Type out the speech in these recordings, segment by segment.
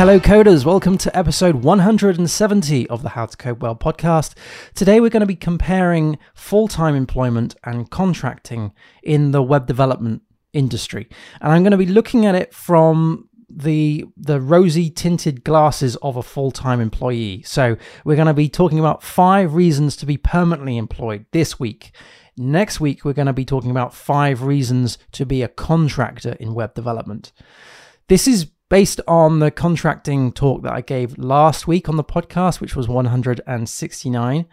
Hello, coders. Welcome to episode 170 of the How to Code Well podcast. Today, we're going to be comparing full time employment and contracting in the web development industry. And I'm going to be looking at it from the the rosy tinted glasses of a full-time employee. So we're going to be talking about five reasons to be permanently employed this week. Next week we're going to be talking about five reasons to be a contractor in web development. This is based on the contracting talk that I gave last week on the podcast, which was 169.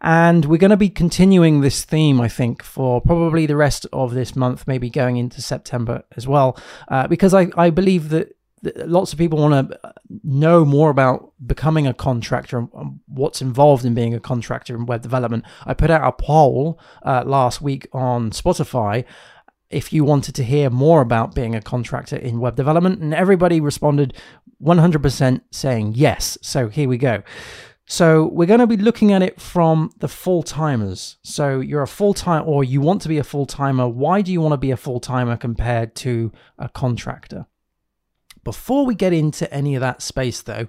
And we're going to be continuing this theme, I think, for probably the rest of this month, maybe going into September as well, uh, because I, I believe that lots of people want to know more about becoming a contractor and what's involved in being a contractor in web development. I put out a poll uh, last week on Spotify if you wanted to hear more about being a contractor in web development, and everybody responded 100% saying yes. So here we go. So we're going to be looking at it from the full timers. So you're a full time, or you want to be a full timer. Why do you want to be a full timer compared to a contractor? Before we get into any of that space, though,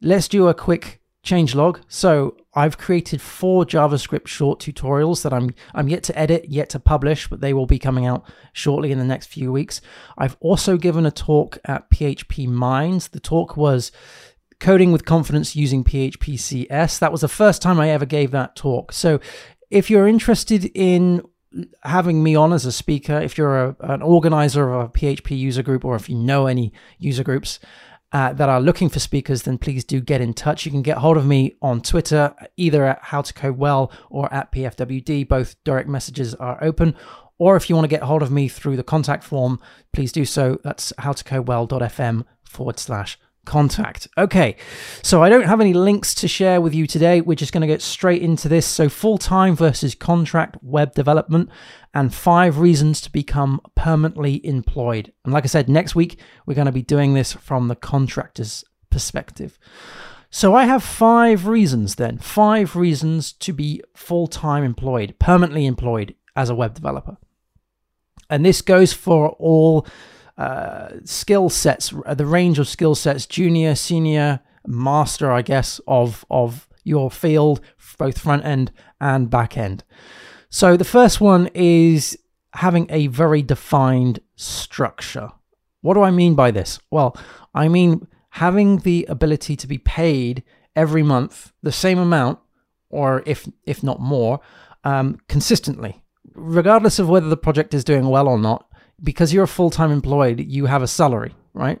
let's do a quick change log. So I've created four JavaScript short tutorials that I'm I'm yet to edit, yet to publish, but they will be coming out shortly in the next few weeks. I've also given a talk at PHP Minds. The talk was coding with confidence using PHP CS. That was the first time I ever gave that talk. So if you're interested in having me on as a speaker, if you're a, an organizer of a PHP user group or if you know any user groups, uh, that are looking for speakers, then please do get in touch. You can get hold of me on Twitter, either at How to Code Well or at PFWD. Both direct messages are open. Or if you want to get hold of me through the contact form, please do so. That's howtocodewell.fm forward slash contact. Okay, so I don't have any links to share with you today. We're just going to get straight into this. So, full time versus contract web development, and five reasons to become permanently employed. And like I said, next week we're going to be doing this from the contractor's perspective. So, I have five reasons then, five reasons to be full time employed, permanently employed as a web developer. And this goes for all uh, skill sets, uh, the range of skill sets, junior, senior, master, I guess, of of your field, both front end and back end. So the first one is having a very defined structure. What do I mean by this? Well, I mean having the ability to be paid every month the same amount, or if if not more, um, consistently, regardless of whether the project is doing well or not because you're a full-time employed, you have a salary, right?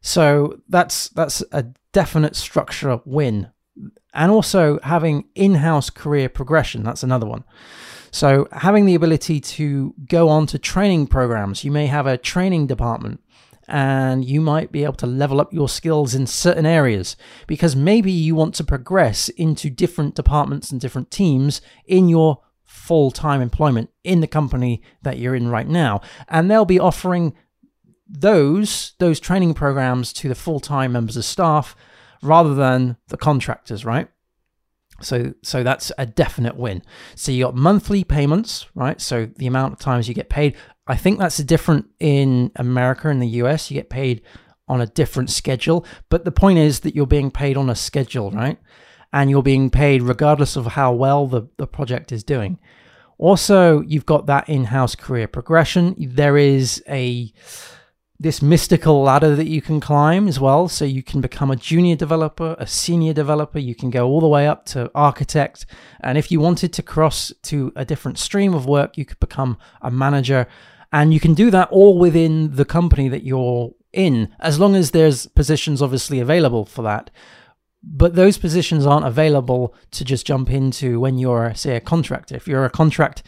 So that's that's a definite structure win. And also having in-house career progression, that's another one. So having the ability to go on to training programs, you may have a training department and you might be able to level up your skills in certain areas because maybe you want to progress into different departments and different teams in your full time employment in the company that you're in right now. And they'll be offering those those training programs to the full time members of staff rather than the contractors, right? So so that's a definite win. So you got monthly payments, right? So the amount of times you get paid. I think that's different in America and the US. You get paid on a different schedule, but the point is that you're being paid on a schedule, right? And you're being paid regardless of how well the, the project is doing. Also, you've got that in-house career progression. There is a this mystical ladder that you can climb as well. So you can become a junior developer, a senior developer, you can go all the way up to architect. And if you wanted to cross to a different stream of work, you could become a manager. And you can do that all within the company that you're in, as long as there's positions obviously available for that but those positions aren't available to just jump into when you're, say, a contractor. If you're a contract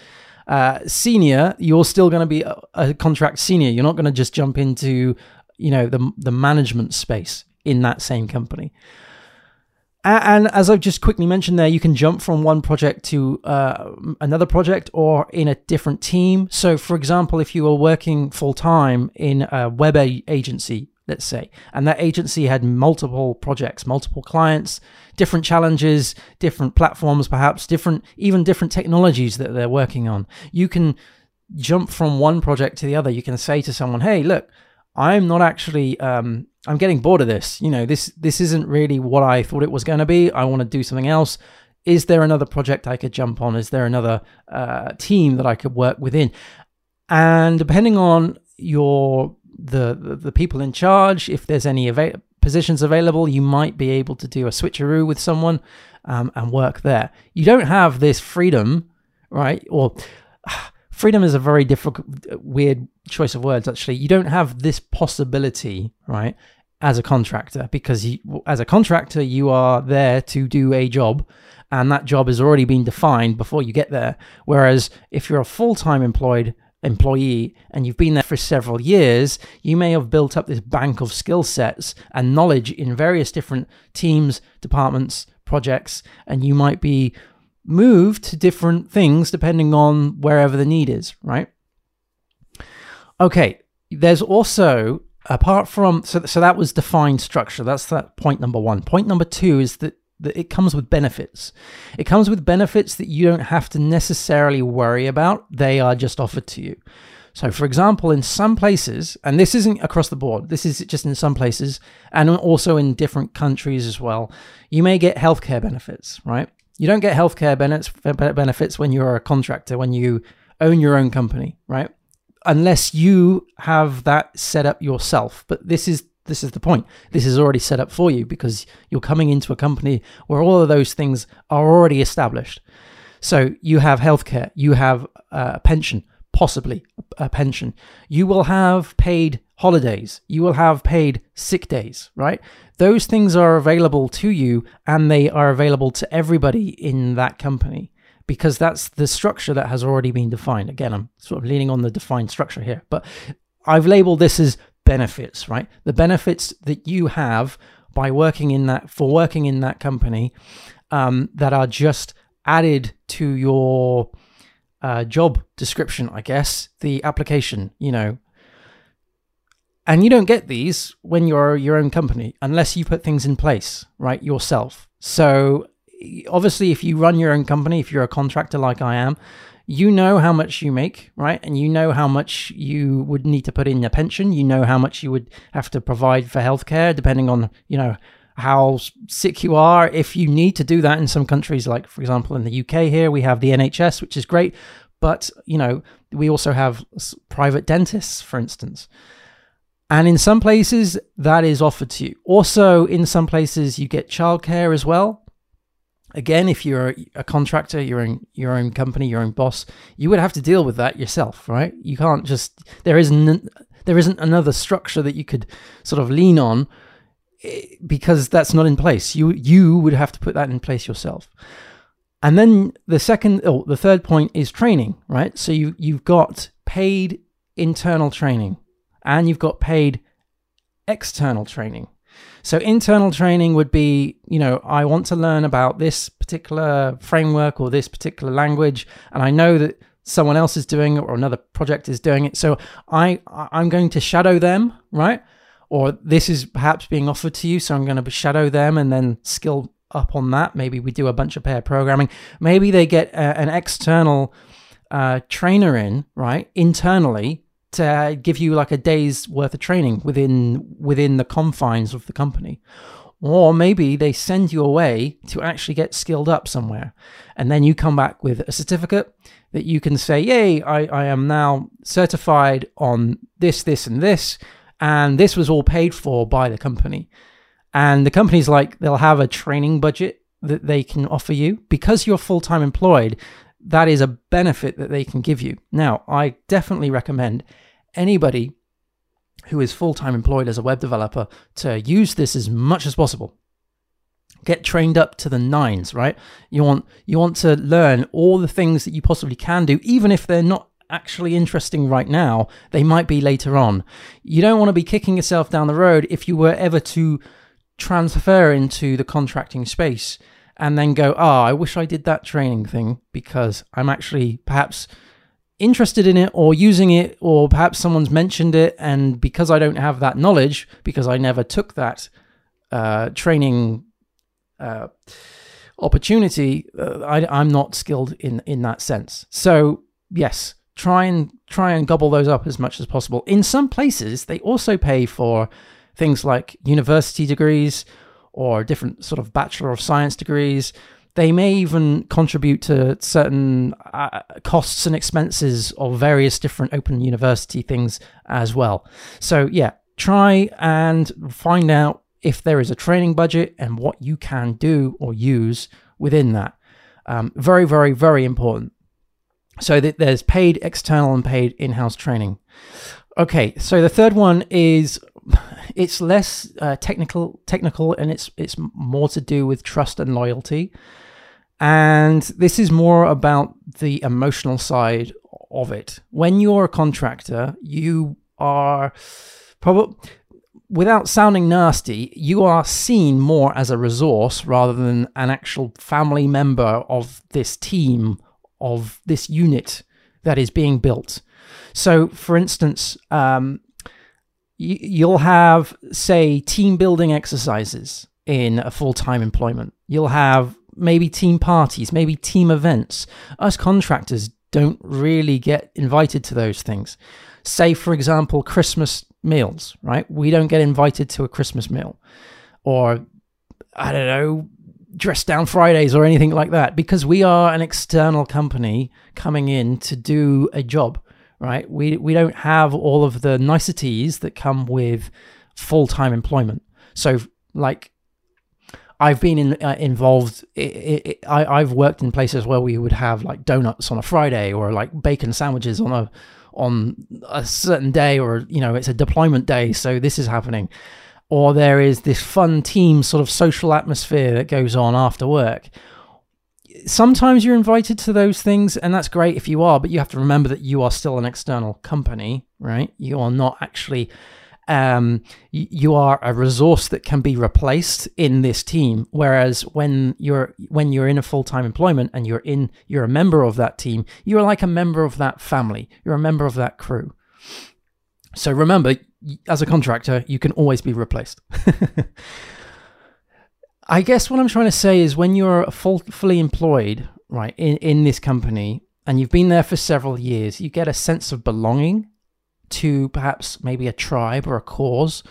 uh, senior, you're still going to be a, a, contract senior. You're not going to just jump into, you know, the the management space in that same company. And, as I've just quickly mentioned there, you can jump from one project to uh, another project or in a different team. So, for example, if you are working full time in a web agency, let's say. And that agency had multiple projects, multiple clients, different challenges, different platforms, perhaps different, even different technologies that they're working on. You can jump from one project to the other. You can say to someone, hey, look, I'm not actually um, I'm getting bored of this. You know, this this isn't really what I thought it was going to be. I want to do something else. Is there another project I could jump on? Is there another uh, team that I could work within? And depending on your the the, people in charge, if there's any positions available, you might be able to do a switcheroo with someone um, and work there. You don't have this freedom, right? Or freedom is a very difficult, weird choice of words. Actually, you don't have this possibility, right? As a contractor, because you, as a contractor, you are there to do a job, and that job has already been defined before you get there. Whereas if you're a full time employed employee and you've been there for several years, you may have built up this bank of skill sets and knowledge in various different teams, departments, projects, and you might be moved to different things depending on wherever the need is, right? Okay, there's also apart from so so that was defined structure. That's that point number 1. Point number 2 is that that it comes with benefits. It comes with benefits that you don't have to necessarily worry about. They are just offered to you. So, for example, in some places, and this isn't across the board, this is just in some places, and also in different countries as well, you may get healthcare benefits, right? You don't get healthcare benefits when you're a contractor, when you own your own company, right? Unless you have that set up yourself. But this is this is the point. This is already set up for you because you're coming into a company where all of those things are already established. So you have healthcare, you have a pension, possibly a pension. You will have paid holidays, you will have paid sick days, right? Those things are available to you and they are available to everybody in that company because that's the structure that has already been defined. Again, I'm sort of leaning on the defined structure here, but I've labeled this as benefits, right? The benefits that you have by working in that for working in that company um, that are just added to your uh, job description, I guess, the application, you know. And you don't get these when you're your own company unless you put things in place, right, yourself. So obviously, if you run your own company, if you're a contractor like I am, you know how much you make, right? And you know how much you would need to put in your pension. You know how much you would have to provide for healthcare, depending on, you know, how sick you are. If you need to do that in some countries, like, for example, in the UK here, we have the NHS, which is great. But, you know, we also have private dentists, for instance. And in some places, that is offered to you. Also, in some places, you get childcare as well. Again, if you're a contractor, you're in your own company, your own boss, you would have to deal with that yourself, right? You can't just there isn't there isn't another structure that you could sort of lean on eh, because that's not in place. You you would have to put that in place yourself. And then the second oh, the third point is training, right? So you you've got paid internal training and you've got paid external training. So internal training would be, you know, I want to learn about this particular framework or this particular language, and I know that someone else is doing it or another project is doing it. So I I'm going to shadow them, right? Or this is perhaps being offered to you, so I'm going to shadow them and then skill up on that. Maybe we do a bunch of pair programming. Maybe they get a, an external uh, trainer in, right, internally to give you like a day's worth of training within within the confines of the company. Or maybe they send you away to actually get skilled up somewhere and then you come back with a certificate that you can say yay I, I am now certified on this this and this and this was all paid for by the company. And the company's like they'll have a training budget that they can offer you. Because you're full-time employed that is a benefit that they can give you. Now i definitely recommend anybody who is full time employed as a web developer to use this as much as possible. Get trained up to the nines, right? You want you want to learn all the things that you possibly can do, even if they're not actually interesting right now, they might be later on. You don't want to be kicking yourself down the road if you were ever to transfer into the contracting space and then go, oh, I wish I did that training thing because I'm actually perhaps interested in it or using it, or perhaps someone's mentioned it, and because I don't have that knowledge, because I never took that uh, training uh, opportunity, uh, I, I'm not skilled in in that sense. So yes, try and try and gobble those up as much as possible. In some places, they also pay for things like university degrees or different sort of bachelor of science degrees. They may even contribute to certain uh, costs and expenses of various different open university things as well. So yeah, try and find out if there is a training budget and what you can do or use within that. Um, very, very, very important. So that there's paid external and paid in-house training. Okay, so the third one is it's less uh, technical, technical, and it's it's more to do with trust and loyalty. And this is more about the emotional side of it. When you're a contractor, you are probably without sounding nasty, you are seen more as a resource rather than an actual family member of this team, of this unit that is being built. So, for instance, um, you'll have, say, team building exercises in a full time employment. You'll have maybe team parties, maybe team events. Us contractors don't really get invited to those things. Say, for example, Christmas meals, right? We don't get invited to a Christmas meal or, I don't know, dress down Fridays or anything like that because we are an external company coming in to do a job, right? We, we don't have all of the niceties that come with full time employment. So, like, I've been in, uh, involved. It, it, I, I've worked in places where we would have like donuts on a Friday or like bacon sandwiches on a on a certain day or you know it's a deployment day so this is happening or there is this fun team sort of social atmosphere that goes on after work sometimes you're invited to those things and that's great if you are but you have to remember that you are still an external company right you are not actually um, you are a resource that can be replaced in this team. Whereas when you're when you're in a full time employment and you're in you're a member of that team, you're like a member of that family. You're a member of that crew. So remember, as a contractor, you can always be replaced. I guess what I'm trying to say is when you're full, fully employed, right, in, in this company, and you've been there for several years, you get a sense of belonging to perhaps maybe a tribe or a cause,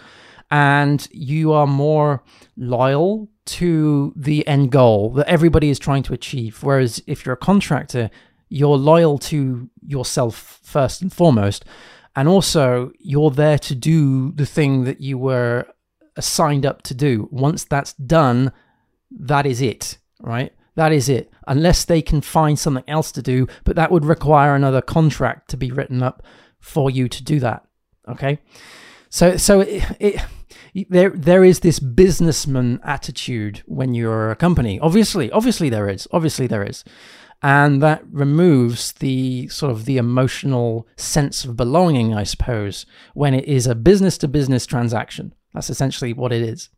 and you are more loyal to the end goal that everybody is trying to achieve. Whereas if you're a contractor, you're loyal to yourself first and foremost, and also you're there to do the thing that you were signed up to do. Once that's done, that is it, right? That is it. Unless they can find something else to do, but that would require another contract to be written up for you to do that. Okay, so so it, it, there there is this businessman attitude when you're a company. Obviously, obviously there is. Obviously there is. And that removes the sort of the emotional sense of belonging, I suppose, when it is a business to business transaction. That's essentially what it is.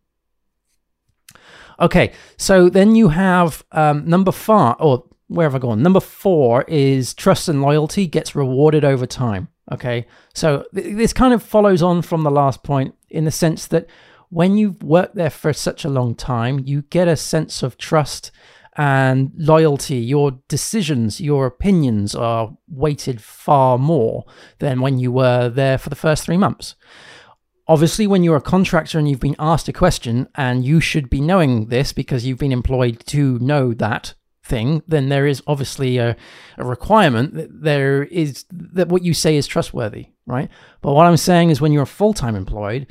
Okay, so then you have um, number five, or where have I gone? Number four is trust and loyalty gets rewarded over time. Okay, so th- this kind of follows on from the last point in the sense that when you've worked there for such a long time, you get a sense of trust and loyalty. Your decisions, your opinions are weighted far more than when you were there for the first three months. Obviously, when you're a contractor and you've been asked a question, and you should be knowing this because you've been employed to know that thing, then there is obviously a, a requirement that there is that what you say is trustworthy, right? But what I'm saying is when you're full time employed,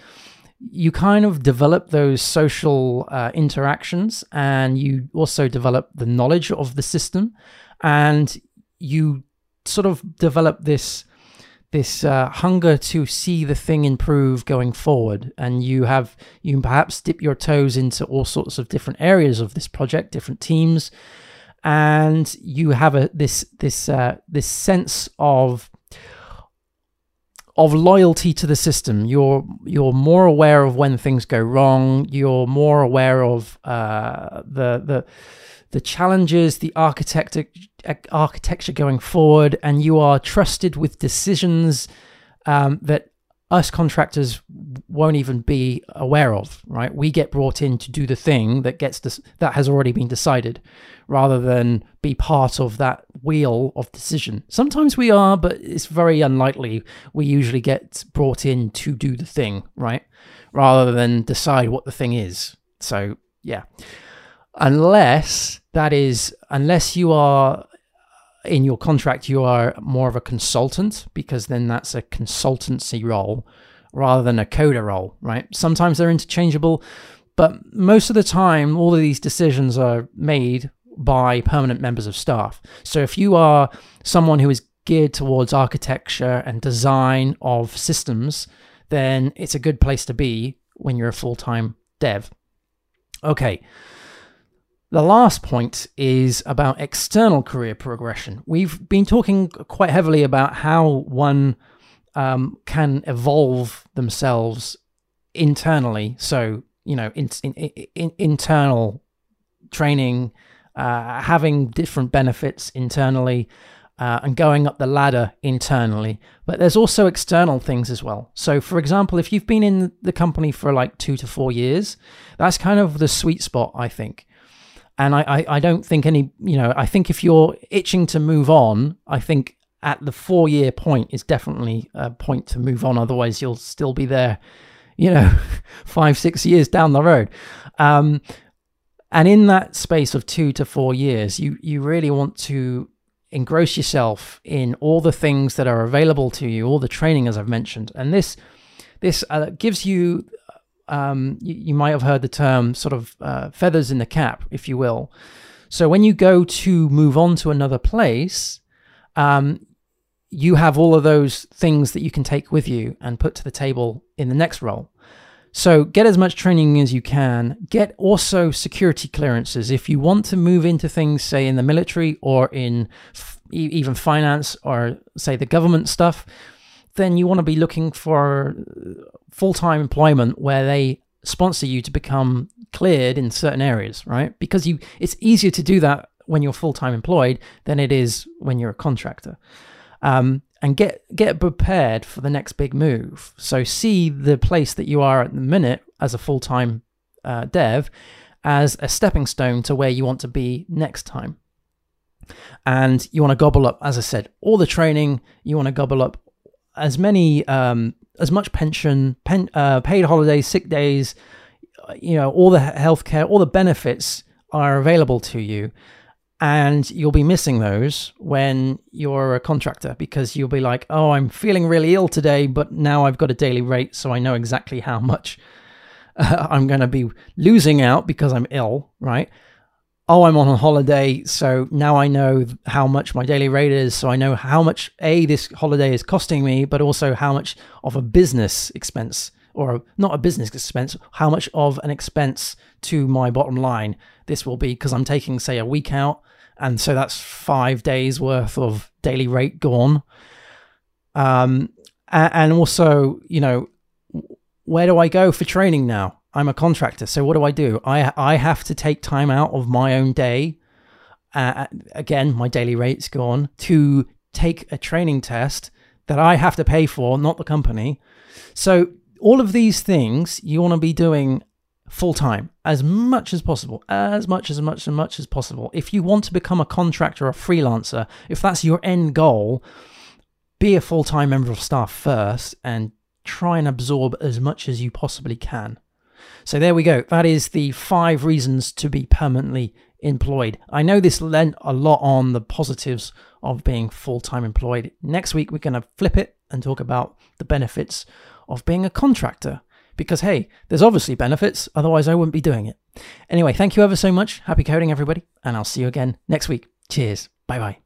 you kind of develop those social uh, interactions and you also develop the knowledge of the system and you sort of develop this this uh, hunger to see the thing improve going forward and you have you perhaps dip your toes into all sorts of different areas of this project different teams and you have a this this uh, this sense of of loyalty to the system. You're you're more aware of when things go wrong. You're more aware of uh, the the the challenges, the architecture architecture going forward, and you are trusted with decisions um, that us contractors won't even be aware of, right? We get brought in to do the thing that gets this, that has already been decided rather than be part of that wheel of decision. Sometimes we are, but it's very unlikely. We usually get brought in to do the thing, right? Rather than decide what the thing is. So, yeah. Unless that is, unless you are in your contract, you are more of a consultant because then that's a consultancy role rather than a coder role, right? Sometimes they're interchangeable, but most of the time, all of these decisions are made by permanent members of staff. So if you are someone who is geared towards architecture and design of systems, then it's a good place to be when you're a full time dev. Okay. The last point is about external career progression. We've been talking quite heavily about how one um, can evolve themselves internally. So, you know, in, in, in, internal training, uh, having different benefits internally, uh, and going up the ladder internally. But there's also external things as well. So, for example, if you've been in the company for like two to four years, that's kind of the sweet spot, I think. And I, I, I don't think any, you know, I think if you're itching to move on, I think at the four year point is definitely a point to move on. Otherwise, you'll still be there, you know, five, six years down the road. Um, and in that space of two to four years, you, you really want to engross yourself in all the things that are available to you, all the training, as I've mentioned. And this, this uh, gives you, um, you, you, might have heard the term sort of uh, feathers in the cap, if you will. So when you go to move on to another place, um, you have all of those things that you can take with you and put to the table in the next role. So get as much training as you can. Get also security clearances. If you want to move into things, say in the military or in f- even finance or say the government stuff, then you want to be looking for full time employment where they sponsor you to become cleared in certain areas, right? Because you, it's easier to do that when you're full time employed than it is when you're a contractor. Um, and get get prepared for the next big move. So see the place that you are at the minute as a full time uh, dev as a stepping stone to where you want to be next time. And you want to gobble up, as I said, all the training. You want to gobble up as many, um, as much pension, pen, uh, paid holidays, sick days, you know, all the healthcare, all the benefits are available to you and you'll be missing those when you're a contractor because you'll be like, oh, I'm feeling really ill today, but now I've got a daily rate, so I know exactly how much uh, I'm going to be losing out because I'm ill, right? Oh, I'm on a holiday, so now I know how much my daily rate is, so I know how much A, this holiday is costing me, but also how much of a business expense or not a business expense, how much of an expense to my bottom line this will be because I'm taking, say, a week out. And so that's five days worth of daily rate gone. Um, and also, you know, where do I go for training now? I'm a contractor, so what do I do? I I have to take time out of my own day. Uh, again, my daily rate's gone to take a training test that I have to pay for, not the company. So all of these things you want to be doing full time as much as possible, as much as much as much as possible. If you want to become a contractor or a freelancer, if that's your end goal, be a full time member of staff first and try and absorb as much as you possibly can. So there we go. That is the five reasons to be permanently employed. I know this lent a lot on the positives of being full time employed. Next week, we're going to flip it and talk about the benefits of being a contractor. Because, hey, there's obviously benefits, otherwise, I wouldn't be doing it. Anyway, thank you ever so much. Happy coding, everybody, and I'll see you again next week. Cheers. Bye bye.